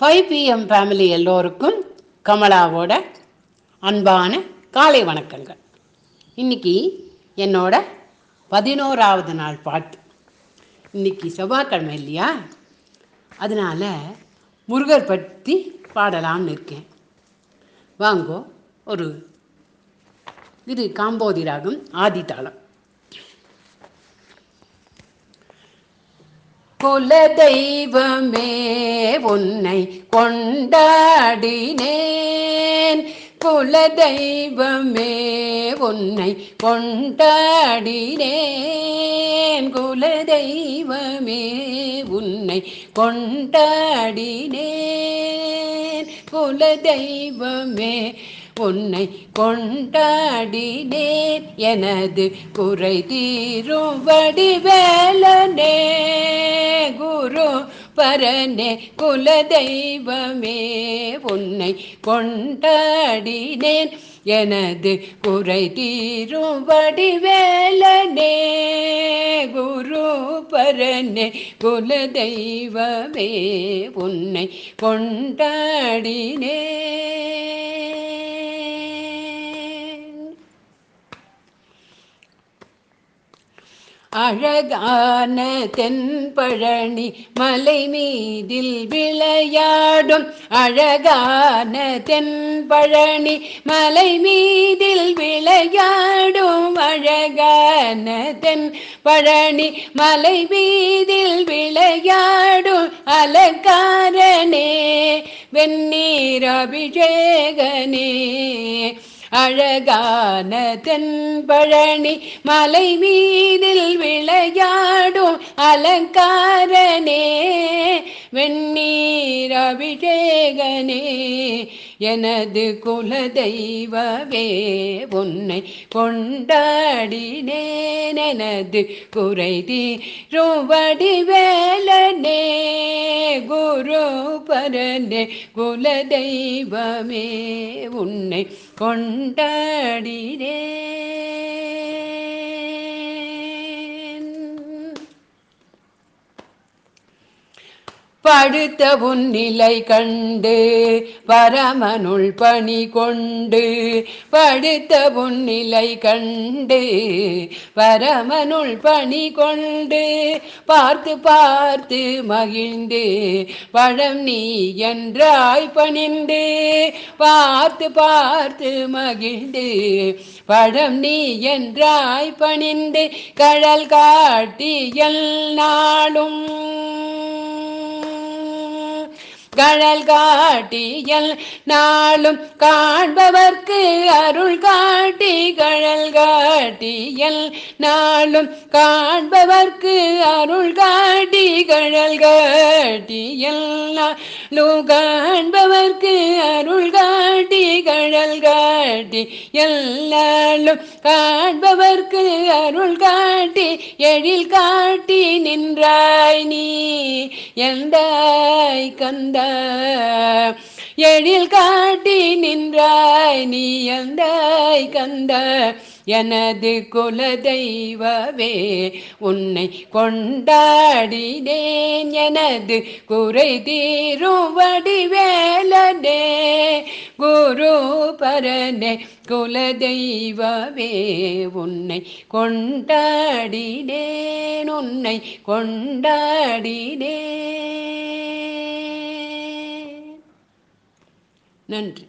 Five PM family எல்லோருக்கும் கமலாவோட அன்பான காலை வணக்கங்கள். இன்னைக்கு என்னோட பதினோராவது நாள் பாட்டு. இன்னைக்கு செவ்வாய்க்கிழமை இல்லையா? அதனால் முருகர் பற்றி பாடலாம்னு இருக்கேன். வாங்கோ ஒரு இது காம்போதி ராகம் ஆதிதாளம். குல தெய்வமே உன்னை கொண்டாடினேன். குல தெய்வமே உன்னை கொண்டாடினேன். குல தெய்வமே உன்னை கொண்டாடினேன். குல தெய்வமே உன்னை கொண்டாடினேன். எனது குறை தீரும் வடிவேலனே குரு பரனே குல தெய்வமே உன்னை கொண்டாடினேன். எனது குறை தீரும் வடிவேலனே குரு பரனே குல தெய்வமே உன்னை கொண்டாடினேன். அழகான தென்பழனி மலை மீதில் விளையாடும் அழகான தென்பழனி மலை மீதில் விளையாடும் அழகான தென்பழனி மலை மீதில் விளையாடும் அலங்காரனே வெந்நீர் அபிஷேகனே. அழகான தென்பழனி மலை மீதில் விளையாடும் அலங்காரனே. வெந்நீர் அபிஷேகனே எனது குல தெய்வமே உன்னை கொண்டாடினேன் எனது குறை தீரும் வடிவேலனே குரு பரனே குல தெய்வமே உன்னை கொண்டாடினேன். படுத்த உன்னிலை கண்டு பரமனுள் பணி கொண்டு. படுத்த உன்னிலை கண்டு பரமனுள் பணி கொண்டு. பார்த்து பார்த்து மகிழ்ந்து பழம் நீ என்றாய் பணிந்து. பார்த்து பார்த்து மகிழ்ந்து பழம் நீ என்றாய் பணிந்து. கழல் காட்டியல் நாளும் கழல் காட்டியல் நாளும் காண்பவர்க்கு அருள் காட்டி கழல் காட்டியல் நாளும் காண்பவர்க்கு அருள் காட்டி கழல் காட்டியல். நாளும் காண்பவர்க்கு அருள் காட்டி காட்டி எல்லாலும் காண்பவர்க்கு அருள் காட்டி எழில் காட்டி நின்றாய் நீ. எந்தாய் கந்த? எழில் காட்டி நின்றாய் கண்டாய் நீ எந்தாய் கந்த? எனது குல தெய்வமே உன்னை கொண்டாடினேன். எனது குறை தீரும் வடிவேலனே குரு பரனே குல தெய்வமே உன்னை கொண்டாடினேன். உன்னை கொண்டாடினேன். நன்றி.